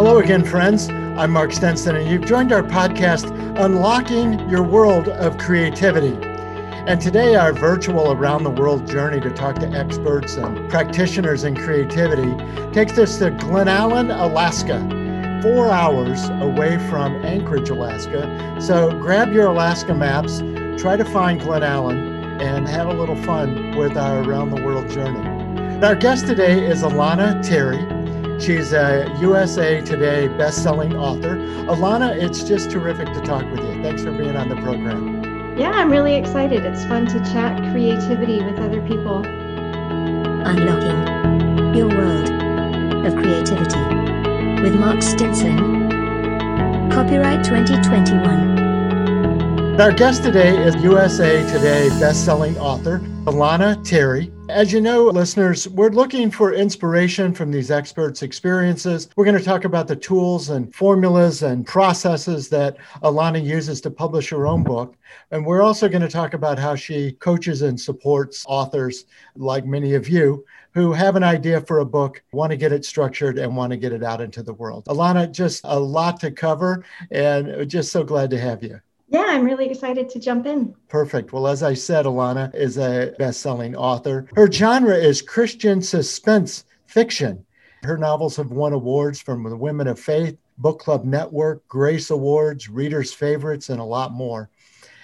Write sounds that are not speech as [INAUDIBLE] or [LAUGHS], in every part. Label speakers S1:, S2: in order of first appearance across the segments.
S1: Hello again, friends. I'm Mark Stinson, and you've joined our podcast, Unlocking Your World of Creativity. And today, our virtual around the world journey to talk to experts and practitioners in creativity takes us to Glennallen, Alaska, four hours away from Anchorage, Alaska. So grab your Alaska maps, try to find Glennallen, and have a little fun with our around the world journey. Our guest today is Alana Terry. She's a USA Today best-selling author. Alana, it's just terrific to talk with you. Thanks for being on the program.
S2: Yeah, I'm really excited. It's fun to chat creativity with other people.
S3: Unlocking your world of creativity with Mark Stinson. Copyright 2021.
S1: Our guest today is USA Today best-selling author Alana Terry. As you know, listeners, we're looking for inspiration from these experts' experiences. We're going to talk about the tools and formulas and processes that Alana uses to publish her own book. And we're also going to talk about how she coaches and supports authors like many of you who have an idea for a book, want to get it structured, and want to get it out into the world. Alana, just a lot to cover, and just so glad to have you.
S2: Yeah, I'm really excited to jump in.
S1: Perfect. Well, as I said, Alana is a best selling author. Her genre is Christian suspense fiction. Her novels have won awards from the Women of Faith, Book Club Network, Grace Awards, Readers' Favorites, and a lot more.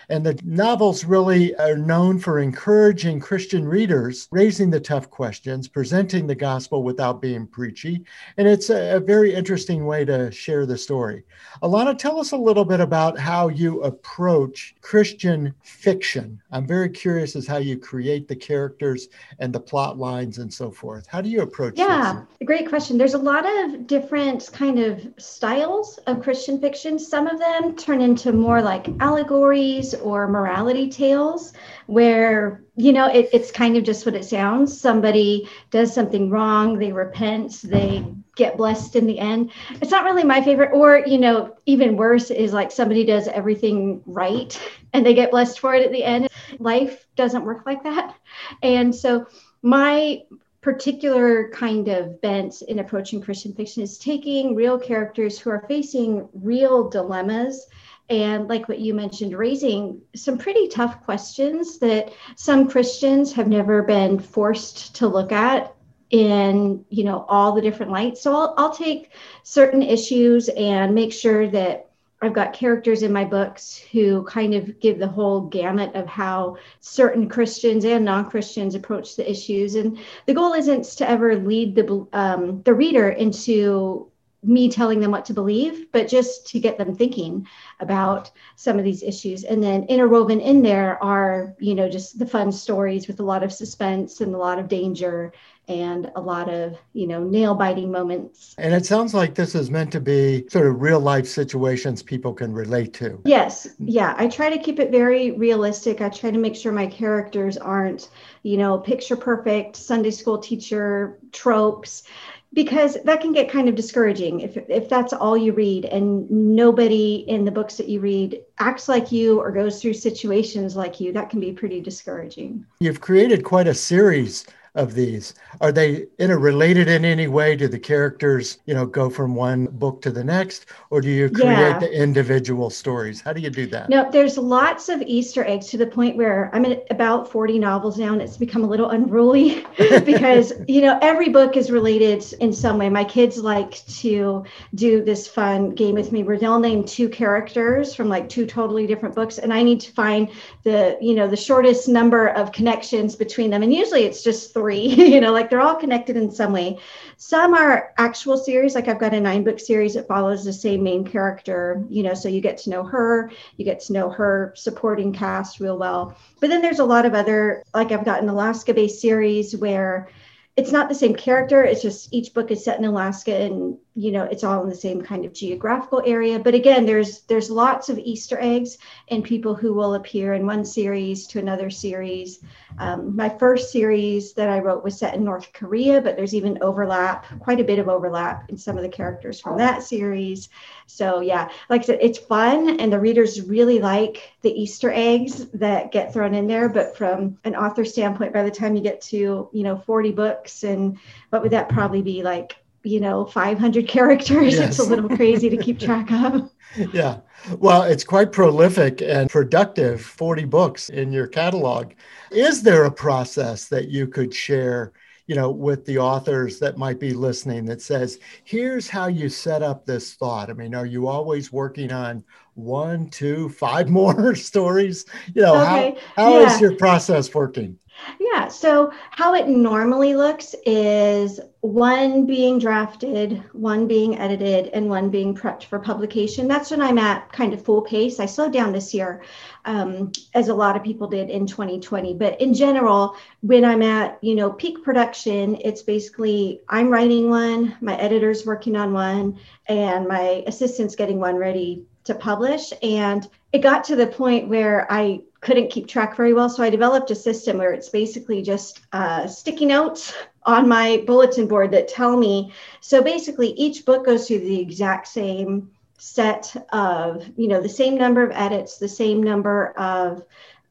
S1: And the novels really are known for encouraging Christian readers, raising the tough questions, presenting the gospel without being preachy. And it's a, a, very interesting way to share the story. Alana, tell us a little bit about how you approach Christian fiction. I'm very curious as how you create the characters and the plot lines and so forth. How do you approach
S2: yeah, this? great question. There's a lot of different kind of styles of Christian fiction. Some of them turn into more like allegories or morality tales where you know it, it's kind of just what it sounds. Somebody does something wrong they repent they get blessed in the end. It's not really my favorite or you know even worse is like somebody does everything right and they get blessed for it at the end. Life doesn't work like that. And so my particular kind of bent in approaching christian fiction is taking real characters who are facing real dilemmas and like what you mentioned raising some pretty tough questions that some christians have never been forced to look at in you know all the different lights. So i'll, I'll take certain issues and make sure that i've got characters in my books who kind of give the whole gamut of how certain christians and non-christians approach the issues. And the goal isn't to ever lead the um, the reader into me telling them what to believe, but just to get them thinking about some of these issues. And then interwoven in there are, you know, just the fun stories with a lot of suspense and a lot of danger and a lot of, you know, nail biting moments.
S1: And it sounds like this is meant to be sort of real life situations people can relate to.
S2: Yes. Yeah. I try to keep it very realistic. I try to make sure my characters aren't, you know, picture perfect Sunday school teacher tropes because that can get kind of discouraging if, if that's all you read and nobody in the books that you read acts like you or goes through situations like you that can be pretty discouraging
S1: you've created quite a series of these? Are they interrelated in any way? Do the characters you know go from one book to the next or do you create yeah. the individual stories? How do you do that?
S2: No there's lots of easter eggs to the point where i'm at about 40 novels now and it's become a little unruly [LAUGHS] because you know every book is related in some way. My kids like to do this fun game with me where they'll name two characters from like two totally different books and i need to find the you know the shortest number of connections between them. And usually it's just three story [LAUGHS] you know like they're all connected in some way. Some are actual series like i've got a nine book series that follows the same main character you know so you get to know her you get to know her supporting cast real well. But then there's a lot of other like i've got an alaska based series where it's not the same character. It's just each book is set in alaska and you know it's all in the same kind of geographical area. But again there's there's lots of easter eggs and people who will appear in one series to another series. Um, my first series that i wrote was set in north korea but there's even overlap quite a bit of overlap in some of the characters from that series. So yeah like i said it's fun and the readers really like the easter eggs that get thrown in there. But from an author standpoint by the time you get to you know 40 books and what would that probably be like you know, 500 [LAUGHS] characters. Yes. It's a little crazy to keep track of. [LAUGHS]
S1: Yeah. Well, it's quite prolific and productive 40 books in your catalog. Is there a process that you could share? you know, with the authors that might be listening that says, here's how you set up this thought. I mean, are you always working on one, two, five [LAUGHS] more stories? You know, okay. how, how yeah. is your process working?
S2: Yeah. So, how it normally looks is one being drafted, one being edited, and one being prepped for publication. That's when I'm at kind of full pace. I slowed down this year, um, as a lot of people did in 2020. But in general, when I'm at you know peak production, it's basically I'm writing one, my editor's working on one, and my assistant's getting one ready to publish. And it got to the point where I couldn't keep track very well. So I developed a system where it's basically just uh, sticky notes on my bulletin board that tell me. So basically, each book goes through the exact same set of, you know, the same number of edits, the same number of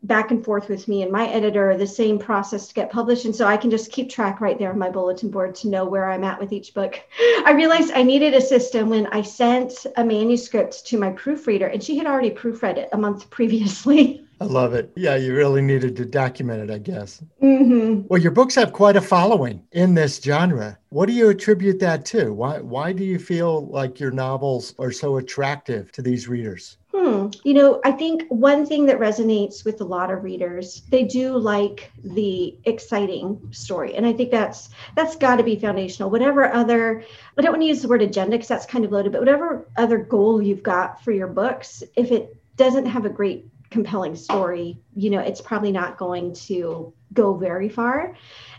S2: back and forth with me and my editor, the same process to get published. And so I can just keep track right there on my bulletin board to know where I'm at with each book. I realized I needed a system when I sent a manuscript to my proofreader, and she had already proofread it a month [LAUGHS] previously.
S1: I love it. Yeah, you really needed to document it, I guess. Mm-hmm. Well, your books have quite a following in this genre. What do you attribute that to? Why, why do you feel like your novels are so attractive to these readers?
S2: Hmm. You know, I think one thing that resonates with a lot of readers, they do like the exciting story, and I think that's that's got to be foundational. Whatever other, I don't want to use the word agenda because that's kind of loaded, but whatever other goal you've got for your books, if it doesn't have a great compelling story, you know, it's probably not going to go very far.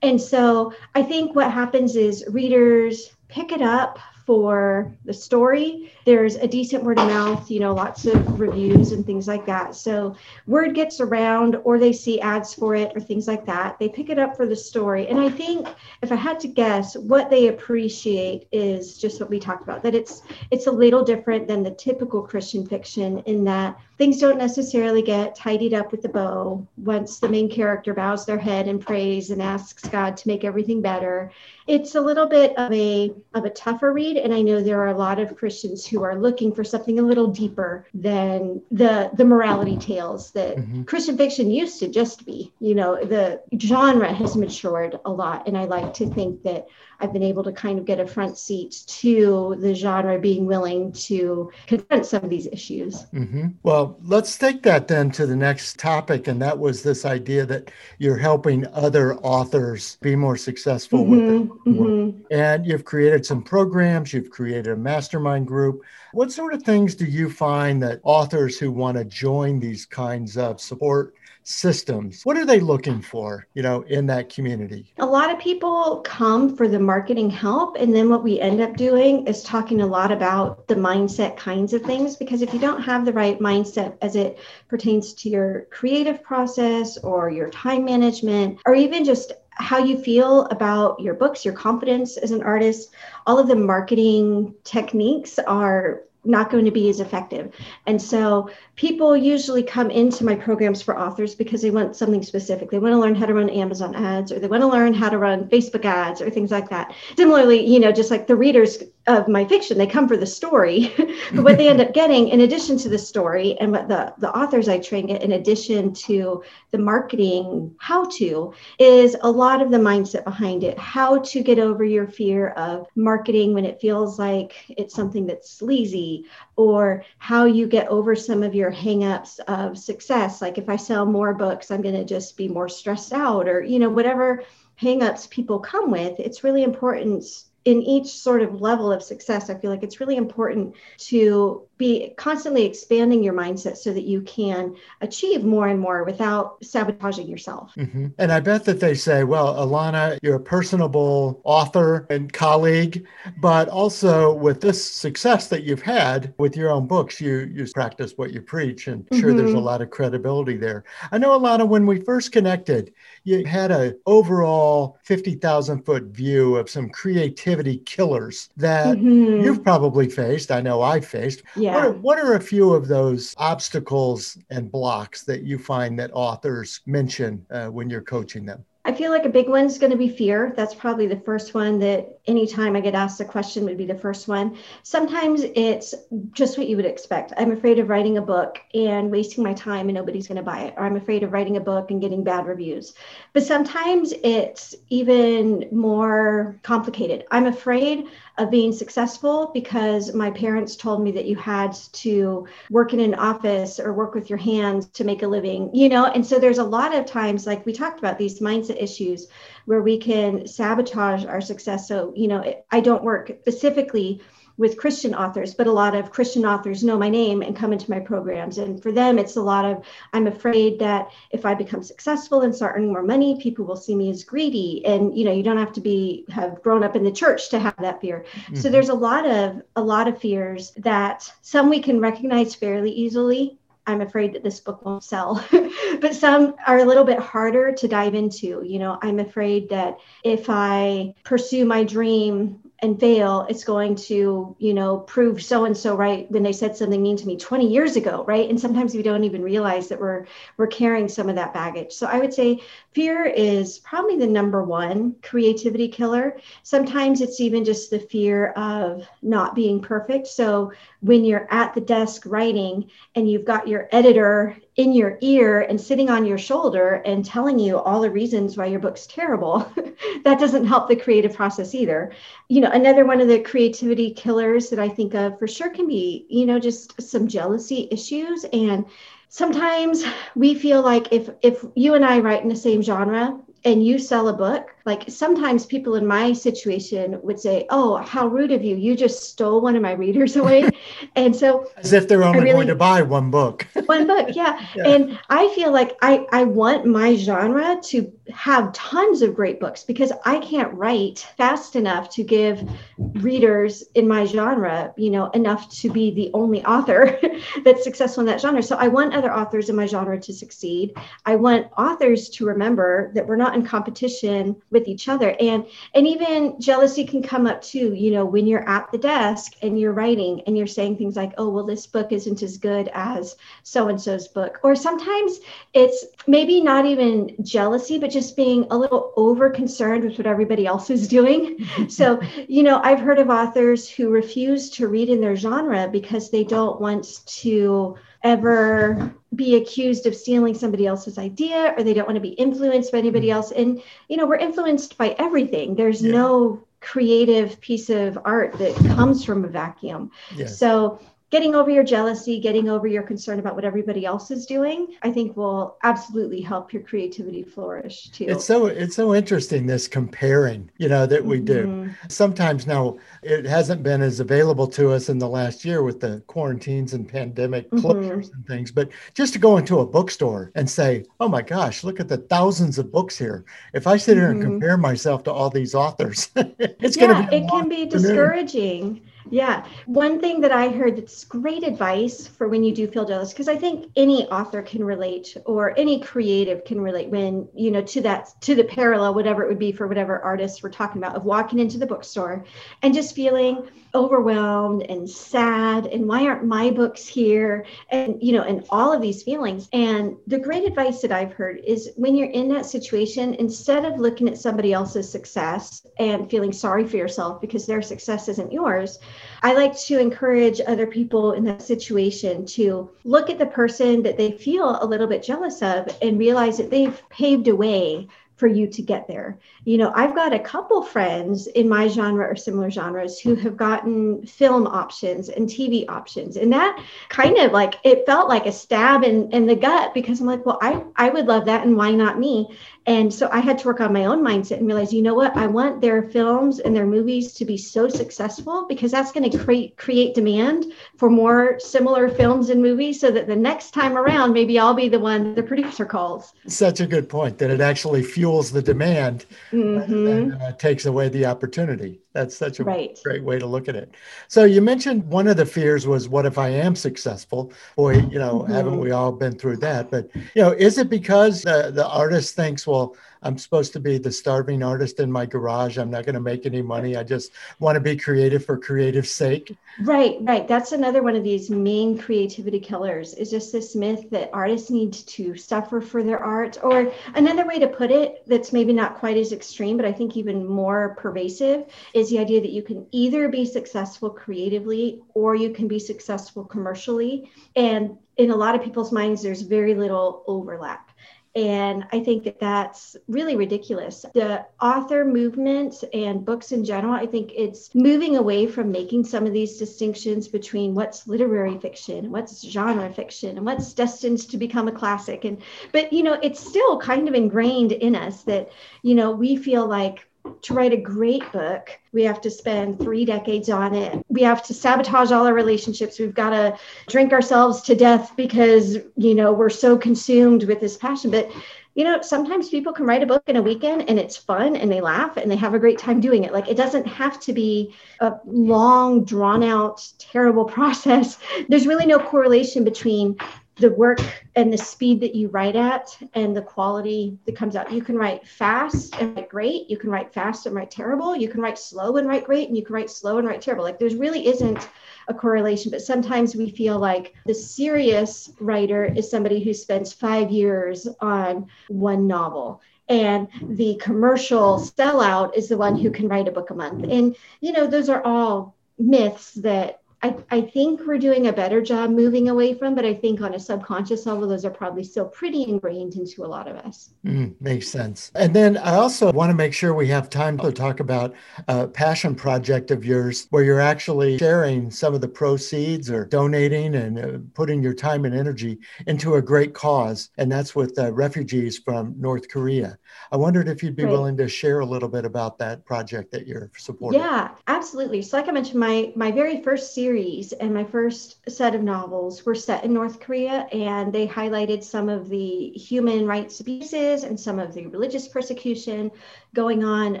S2: And so I think what happens is readers pick it up for the story. There's a decent word of mouth, you know, lots of reviews and things like that. So word gets around, or they see ads for it, or things like that. They pick it up for the story. And I think if I had to guess, what they appreciate is just what we talked about that it's it's a little different than the typical Christian fiction in that things don't necessarily get tidied up with the bow once the main character bows their head and prays and asks God to make everything better. It's a little bit of a of a tougher read and I know there are a lot of Christians who are looking for something a little deeper than the the morality tales that mm-hmm. Christian fiction used to just be. You know, the genre has matured a lot and I like to think that I've been able to kind of get a front seat to the genre being willing to confront some of these issues.
S1: Mm-hmm. Well, let's take that then to the next topic. And that was this idea that you're helping other authors be more successful mm-hmm. with it. Mm-hmm. And you've created some programs, you've created a mastermind group. What sort of things do you find that authors who want to join these kinds of support systems what are they looking for you know in that community?
S2: A lot of people come for the marketing help and then what we end up doing is talking a lot about the mindset kinds of things because if you don't have the right mindset as it pertains to your creative process or your time management or even just how you feel about your books, your confidence as an artist, all of the marketing techniques are not going to be as effective. And so people usually come into my programs for authors because they want something specific. They want to learn how to run Amazon ads or they want to learn how to run Facebook ads or things like that. Similarly, you know, just like the readers of my fiction, they come for the story. [LAUGHS] but what they end up getting in addition to the story and what the, the authors I train get in addition to the marketing how to is a lot of the mindset behind it. How to get over your fear of marketing when it feels like it's something that's sleazy or how you get over some of your hangups of success. Like if I sell more books, I'm going to just be more stressed out, or, you know, whatever hangups people come with. It's really important in each sort of level of success, I feel like it's really important to be constantly expanding your mindset so that you can achieve more and more without sabotaging yourself.
S1: Mm-hmm. And I bet that they say, well, Alana, you're a personable author and colleague, but also with this success that you've had with your own books, you you practice what you preach, and mm-hmm. sure, there's a mm-hmm. lot of credibility there. I know, Alana, when we first connected, you had an overall 50,000 foot view of some creativity killers that mm-hmm. you've probably faced. I know I faced. Yeah. What, are, what are a few of those obstacles and blocks that you find that authors mention uh, when you're coaching them?
S2: I feel like a big one is going to be fear. That's probably the first one that anytime I get asked a question would be the first one. Sometimes it's just what you would expect. I'm afraid of writing a book and wasting my time and nobody's going to buy it. Or I'm afraid of writing a book and getting bad reviews. But sometimes it's even more complicated. I'm afraid of being successful because my parents told me that you had to work in an office or work with your hands to make a living, you know? And so there's a lot of times, like we talked about these mindset issues where we can sabotage our success. So, you know, I don't work specifically with Christian authors, but a lot of Christian authors know my name and come into my programs. And for them, it's a lot of I'm afraid that if I become successful and start earning more money, people will see me as greedy. And you know, you don't have to be have grown up in the church to have that fear. Mm-hmm. So there's a lot of a lot of fears that some we can recognize fairly easily I'm afraid that this book won't sell. [LAUGHS] but some are a little bit harder to dive into. You know, I'm afraid that if I pursue my dream and fail, it's going to, you know, prove so and so right when they said something mean to me 20 years ago, right? And sometimes we don't even realize that we're we're carrying some of that baggage. So I would say fear is probably the number one creativity killer. Sometimes it's even just the fear of not being perfect. So when you're at the desk writing and you've got your editor in your ear and sitting on your shoulder and telling you all the reasons why your book's terrible, [LAUGHS] that doesn't help the creative process either. You know, another one of the creativity killers that I think of for sure can be, you know, just some jealousy issues and sometimes we feel like if if you and I write in the same genre and you sell a book, like sometimes people in my situation would say, "Oh, how rude of you! You just stole one of my readers away." [LAUGHS] and so,
S1: as if they're only really, going to buy one book. [LAUGHS]
S2: one book, yeah. yeah. And I feel like I I want my genre to have tons of great books because I can't write fast enough to give readers in my genre, you know, enough to be the only author [LAUGHS] that's successful in that genre. So I want other authors in my genre to succeed. I want authors to remember that we're not in competition with each other. And and even jealousy can come up too, you know, when you're at the desk and you're writing and you're saying things like, "Oh, well this book isn't as good as so and so's book." Or sometimes it's maybe not even jealousy, but just being a little over concerned with what everybody else is doing. [LAUGHS] so, you know, I've heard of authors who refuse to read in their genre because they don't want to ever be accused of stealing somebody else's idea or they don't want to be influenced by anybody mm-hmm. else and you know we're influenced by everything there's yeah. no creative piece of art that comes from a vacuum yes. so getting over your jealousy, getting over your concern about what everybody else is doing, I think will absolutely help your creativity flourish too.
S1: It's so it's so interesting this comparing, you know, that we do. Mm-hmm. Sometimes now it hasn't been as available to us in the last year with the quarantines and pandemic mm-hmm. closures mm-hmm. and things, but just to go into a bookstore and say, "Oh my gosh, look at the thousands of books here." If I sit here mm-hmm. and compare myself to all these authors, [LAUGHS] it's yeah, going to
S2: be it can be discouraging. Yeah. One thing that I heard that's great advice for when you do feel jealous, because I think any author can relate or any creative can relate when, you know, to that, to the parallel, whatever it would be for whatever artist we're talking about, of walking into the bookstore and just feeling overwhelmed and sad and why aren't my books here? And you know and all of these feelings. And the great advice that i've heard is when you're in that situation instead of looking at somebody else's success and feeling sorry for yourself because their success isn't yours i like to encourage other people in that situation to look at the person that they feel a little bit jealous of and realize that they've paved a way for you to get there. You know, I've got a couple friends in my genre or similar genres who have gotten film options and TV options. And that kind of like it felt like a stab in, in the gut because I'm like, well, I, I would love that and why not me? And so I had to work on my own mindset and realize, you know what, I want their films and their movies to be so successful because that's going to create create demand for more similar films and movies so that the next time around, maybe I'll be the one the producer calls.
S1: Such a good point that it actually fuels the demand mm-hmm. and uh, takes away the opportunity. That's such a right. great way to look at it. So you mentioned one of the fears was, what if I am successful? Boy, you know, mm-hmm. haven't we all been through that? But you know, is it because the, the artist thinks, well, I'm supposed to be the starving artist in my garage. I'm not going to make any money. I just want to be creative for creative sake.
S2: Right, right. That's another one of these main creativity killers is just this myth that artists need to suffer for their art. Or another way to put it that's maybe not quite as extreme, but I think even more pervasive is the idea that you can either be successful creatively or you can be successful commercially. And in a lot of people's minds, there's very little overlap. And I think that that's really ridiculous. The author movement and books in general, I think it's moving away from making some of these distinctions between what's literary fiction, what's genre fiction, and what's destined to become a classic. And but you know, it's still kind of ingrained in us that, you know, we feel like to write a great book, we have to spend three decades on it. We have to sabotage all our relationships. We've got to drink ourselves to death because, you know, we're so consumed with this passion. But, you know, sometimes people can write a book in a weekend and it's fun and they laugh and they have a great time doing it. Like it doesn't have to be a long, drawn out, terrible [LAUGHS] process. There's really no correlation between the work and the speed that you write at and the quality that comes out. You can write fast and write great. You can write fast and write terrible. You can write slow and write great. And you can write slow and write terrible. Like there's really isn't a correlation, but sometimes we feel like the serious writer is somebody who spends five years on one novel and the commercial sellout is the one who can write a book a month and you know those are all myths that I, I think we're doing a better job moving away from, but I think on a subconscious level, those are probably still pretty ingrained into a lot of us.
S1: Mm, makes sense. And then I also want to make sure we have time to talk about a passion project of yours where you're actually sharing some of the proceeds or donating and uh, putting your time and energy into a great cause. And that's with uh, refugees from North Korea. I wondered if you'd be right. willing to share a little bit about that project that you're supporting.
S2: Yeah, absolutely. So, like I mentioned, my my very first series and my first set of novels were set in North Korea, and they highlighted some of the human rights abuses and some of the religious persecution going on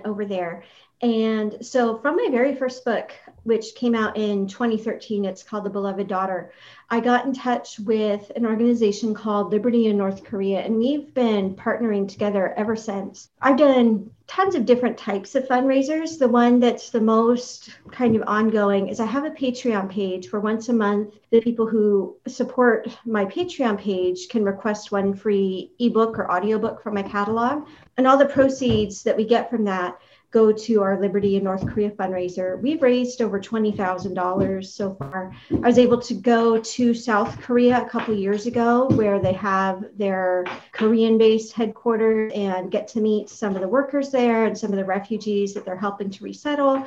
S2: over there. And so, from my very first book, which came out in 2013, it's called The Beloved Daughter, I got in touch with an organization called Liberty in North Korea, and we've been partnering together ever since. I've done tons of different types of fundraisers. The one that's the most kind of ongoing is I have a Patreon page where once a month, the people who support my Patreon page can request one free ebook or audiobook from my catalog. And all the proceeds that we get from that go to our Liberty in North Korea fundraiser. We've raised over $20,000 so far. I was able to go to South Korea a couple years ago where they have their Korean based headquarters and get to meet some of the workers there and some of the refugees that they're helping to resettle.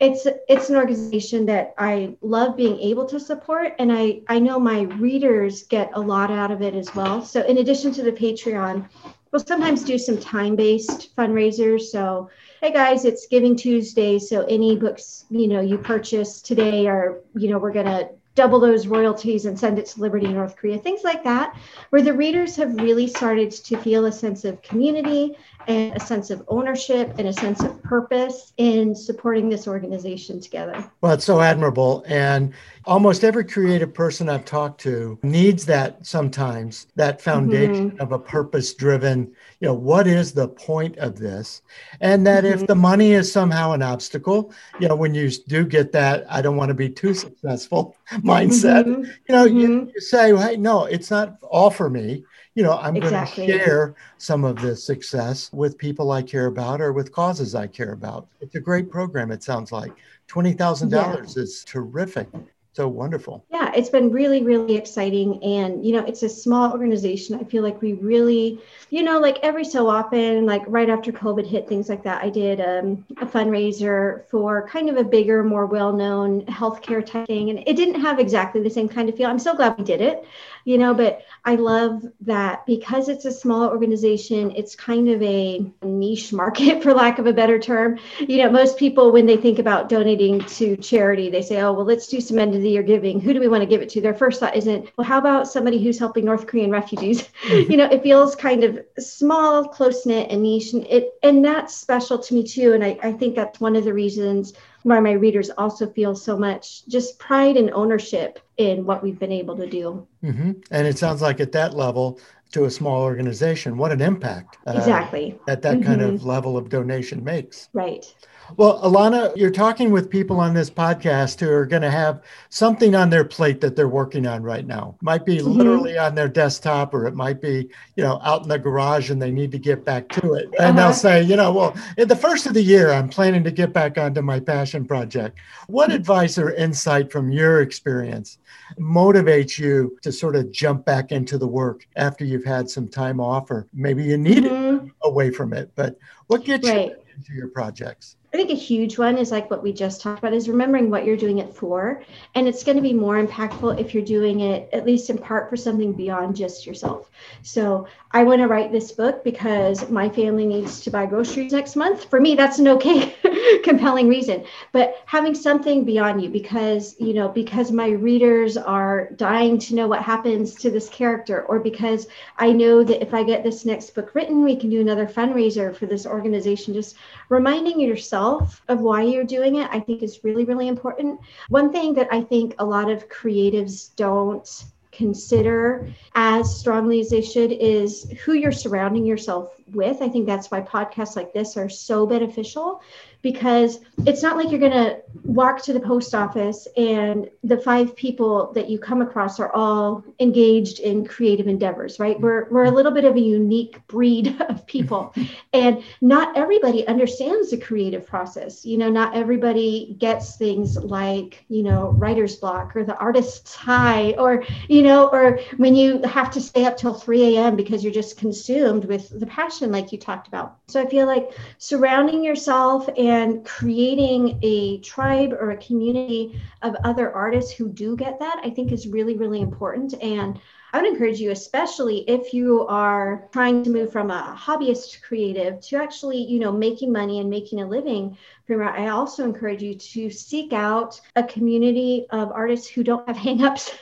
S2: It's it's an organization that I love being able to support and I I know my readers get a lot out of it as well. So in addition to the Patreon, we'll sometimes do some time-based fundraisers so hey guys, it's Giving Tuesday. So any books, you know, you purchase today are, you know, we're going to double those royalties and send it to Liberty North Korea, things like that, where the readers have really started to feel a sense of community and a sense of ownership and a sense of purpose in supporting this organization together.
S1: Well, it's so admirable. And almost every creative person I've talked to needs that sometimes, that foundation mm-hmm. of a purpose driven, you know, what is the point of this? And that mm-hmm. if the money is somehow an obstacle, you know, when you do get that, I don't want to be too successful [LAUGHS] mindset, mm-hmm. you know, you, mm-hmm. you say, hey, no, it's not all for me you know, I'm exactly. going to share some of this success with people I care about or with causes I care about. It's a great program, it sounds like. $20,000 yeah. is terrific so wonderful.
S2: Yeah, it's been really, really exciting. And, you know, it's a small organization. I feel like we really, you know, like every so often, like right after COVID hit, things like that, I did um, a fundraiser for kind of a bigger, more well known healthcare type thing. And it didn't have exactly the same kind of feel. I'm so glad we did it, you know, but I love that because it's a small organization, it's kind of a niche market, [LAUGHS] for lack of a better term. You know, most people, when they think about donating to charity, they say, oh, well, let's do some end of the year giving, who do we want to give it to? Their first thought isn't, well, how about somebody who's helping North Korean refugees? [LAUGHS] Mm-hmm. you know, it feels kind of small, close knit, and niche, and it and that's special to me too. And I, I think that's one of the reasons why my readers also feel so much just pride and ownership in what we've been able to do.
S1: Mm-hmm. And it sounds like at that level, to a small organization, what an impact
S2: uh, exactly
S1: that that mm-hmm. kind of level of donation makes.
S2: Right.
S1: Well, Alana, you're talking with people on this podcast who are going to have something on their plate that they're working on right now. It might be mm-hmm. literally on their desktop, or it might be, you know, out in the garage and they need to get back to it. And uh-huh. they'll say, you know, well, in the first of the year, I'm planning to get back onto my passion project. What mm-hmm. advice or insight from your experience motivates you to sort of jump back into the work after you've had some time off, or maybe you need mm-hmm. it away from it? But what gets right. you into your projects?
S2: I think a huge one is like what we just talked about is remembering what you're doing it for. And it's going to be more impactful if you're doing it, at least in part, for something beyond just yourself. So I want to write this book because my family needs to buy groceries next month. For me, that's an okay, [LAUGHS] compelling reason. But having something beyond you because, you know, because my readers are dying to know what happens to this character, or because I know that if I get this next book written, we can do another fundraiser for this organization. Just reminding yourself of why you're doing it, I think is really, really important. One thing that I think a lot of creatives don't consider as strongly as they should is who you're surrounding yourself with. I think that's why podcasts like this are so beneficial because it's not like you're going to walk to the post office and the five people that you come across are all engaged in creative endeavors, right? We're, we're a little bit of a unique breed [LAUGHS] of people. [LAUGHS] and not everybody understands the creative process. You know, not everybody gets things like, you know, writer's block or the artist's high or, you know, or when you have to stay up till 3 a.m. because you're just consumed with the passion, like you talked about. So I feel like surrounding yourself and and creating a tribe or a community of other artists who do get that, I think is really, really important. And I would encourage you, especially if you are trying to move from a hobbyist creative to actually, you know, making money and making a living I also encourage you to seek out a community of artists who don't have [LAUGHS] hangups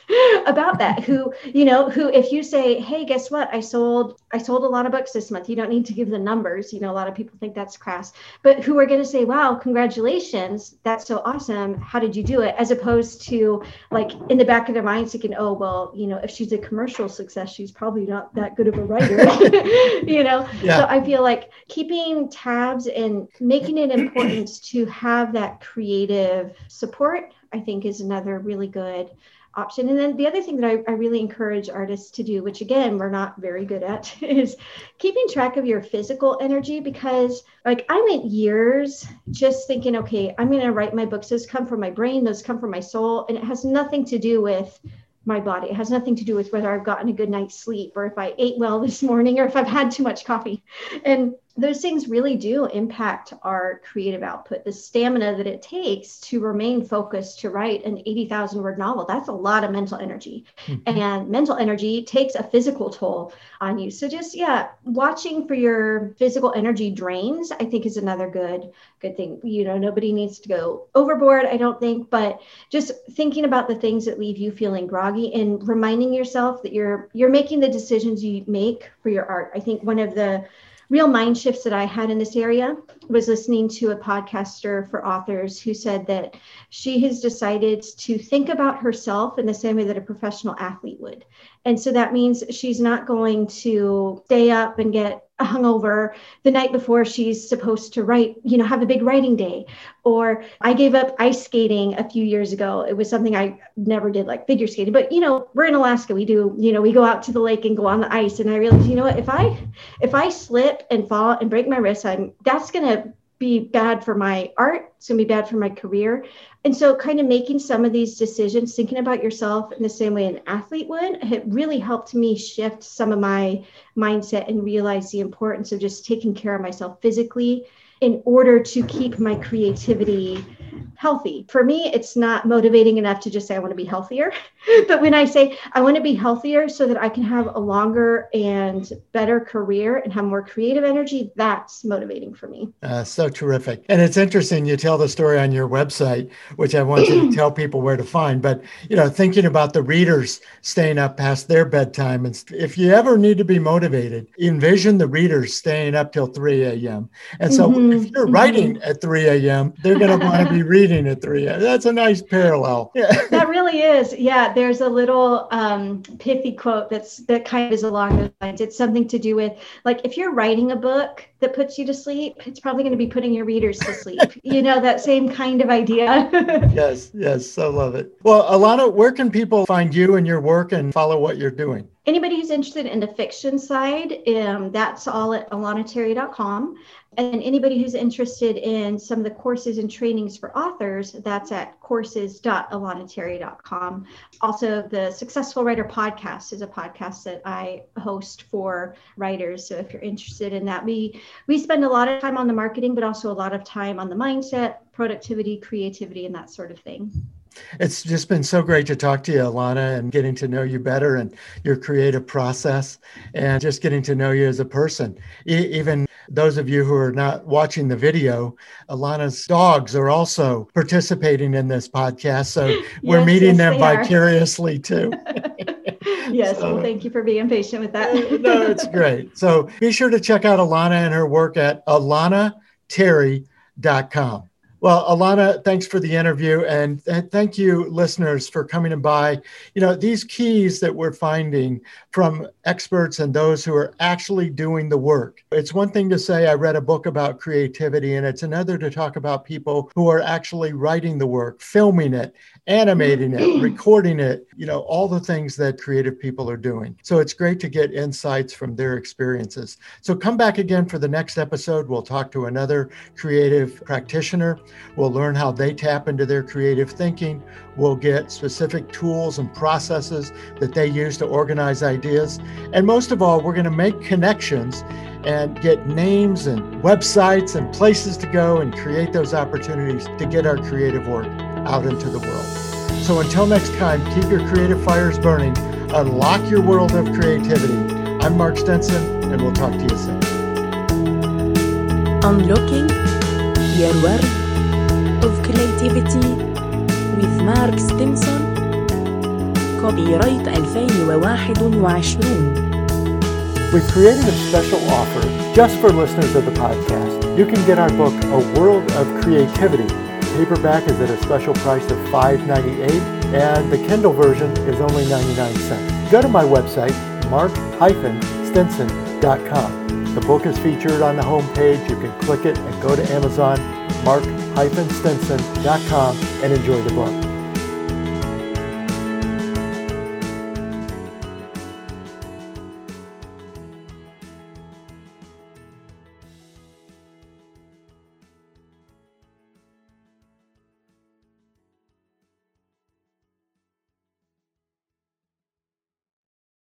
S2: about that. Who, you know, who if you say, "Hey, guess what? I sold I sold a lot of books this month." You don't need to give the numbers. You know, a lot of people think that's crass, but who are going to say, "Wow, congratulations! That's so awesome! How did you do it?" As opposed to like in the back of their minds thinking, "Oh, well, you know, if she's a commercial success, she's probably not that good of a writer." [LAUGHS] [LAUGHS] you know, yeah. so I feel like keeping tabs and making it [CLEARS THROAT] important to have that creative support, I think is another really good option. And then the other thing that I, I, really encourage artists to do, which again, we're not very good at, [LAUGHS] is keeping track of your physical energy because, like, I went years just thinking, okay, I'm going to write my books. Those come from my brain, those come from my soul. And it has nothing to do with my body. It has nothing to do with whether I've gotten a good night's sleep or if I ate well [LAUGHS] this morning or if I've had too much coffee. And those things really do impact our creative output. The stamina that it takes to remain focused to write an 80,000 word novel, that's a lot of mental energy. Mm-hmm. And mental energy takes a physical toll on you. So just yeah, watching for your physical energy drains, I think is another good good thing. You know, nobody needs to go overboard, I don't think, but just thinking about the things that leave you feeling groggy and reminding yourself that you're you're making the decisions you make for your art. I think one of the real mind shifts that I had in this area was listening to a podcaster for authors who said that she has decided to think about herself in the same way that a professional athlete would. And so that means she's not going to stay up and get hungover the night before she's supposed to write, you know, have a big writing day. Or I gave up ice skating a few years ago. It was something I never did, like figure skating. But you know, we're in Alaska. We do, you know, we go out to the lake and go on the ice. And I realized, you know what, if I if I slip and fall and break my wrist, I'm that's gonna be bad for my art. It's going to be bad for my career. And so, kind of making some of these decisions, thinking about yourself in the same way an athlete would, it really helped me shift some of my mindset and realize the importance of just taking care of myself physically in order to keep my creativity healthy. For me, it's not motivating enough to just say I want to be healthier. [LAUGHS] [LAUGHS] but when I say I want to be healthier so that I can have a longer and better career and have more creative energy, that's motivating for me.
S1: Uh, so terrific. And it's interesting you tell the story on your website, which I want you to [CLEARS THROAT] tell people where to find. But, you know, thinking about the readers staying up past their bedtime. And if you ever need to be motivated, envision the readers staying up till 3 a.m. And so mm-hmm. if you're writing mm-hmm. at 3 a.m., they're going to want to be [LAUGHS] reading at 3 a.m. That's a nice parallel.
S2: Yeah. That really is. Yeah. There's a little um, pithy quote that's that kind of is along those lines. It's something to do with like if you're writing a book that puts you to sleep, it's probably going to be putting your readers to sleep. [LAUGHS] you know, that same kind of idea. [LAUGHS]
S1: yes. Yes. I love it. Well, Alana, where can people find you and your work and follow what you're doing?
S2: Anybody who's interested in the fiction side, um, that's all at alanaterry.com. And anybody who's interested in some of the courses and trainings for authors, that's at courses.alanaterry.com. Also, the Successful Writer podcast is a podcast that I host for writers. So if you're interested in that, we we spend a lot of time on the marketing, but also a lot of time on the mindset, productivity, creativity, and that sort of thing.
S1: It's just been so great to talk to you, Alana, and getting to know you better and your creative process and just getting to know you as a person. E- even those of you who are not watching the video, Alana's dogs are also participating in this podcast. So [LAUGHS] we're meeting yes, them vicariously too. [LAUGHS]
S2: yes, so, well, thank you for being patient with that.
S1: Uh, no, it's great. So be sure to check out Alana and her work at alanaterry.com. Well, Alana, thanks for the interview. And thank you, listeners, for coming and by. You know, these keys that we're finding from experts and those who are actually doing the work. It's one thing to say, I read a book about creativity, and it's another to talk about people who are actually writing the work, filming it, animating it, [CLEARS THROAT] recording it, you know, all the things that creative people are doing. So it's great to get insights from their experiences. So come back again for the next episode. We'll talk to another creative practitioner. We'll learn how they tap into their creative thinking. We'll get specific tools and processes that they use to organize ideas. And most of all, we're going to make connections and get names and websites and places to go and create those opportunities to get our creative work out into the world. So until next time, keep your creative fires burning, unlock your world of creativity. I'm Mark Stinson, and we'll talk to you soon.
S3: Unlocking your world creativity with Mark Stinson. Copyright 2021.
S1: We've created a special offer just for listeners of the podcast. You can get our book, A World of Creativity paperback is at a special price of $5.98 and the Kindle version is only 99 cents. Go to my website, mark-stinson.com. The book is featured on the homepage. You can click it and go to Amazon, mark-stinson.com and enjoy the book.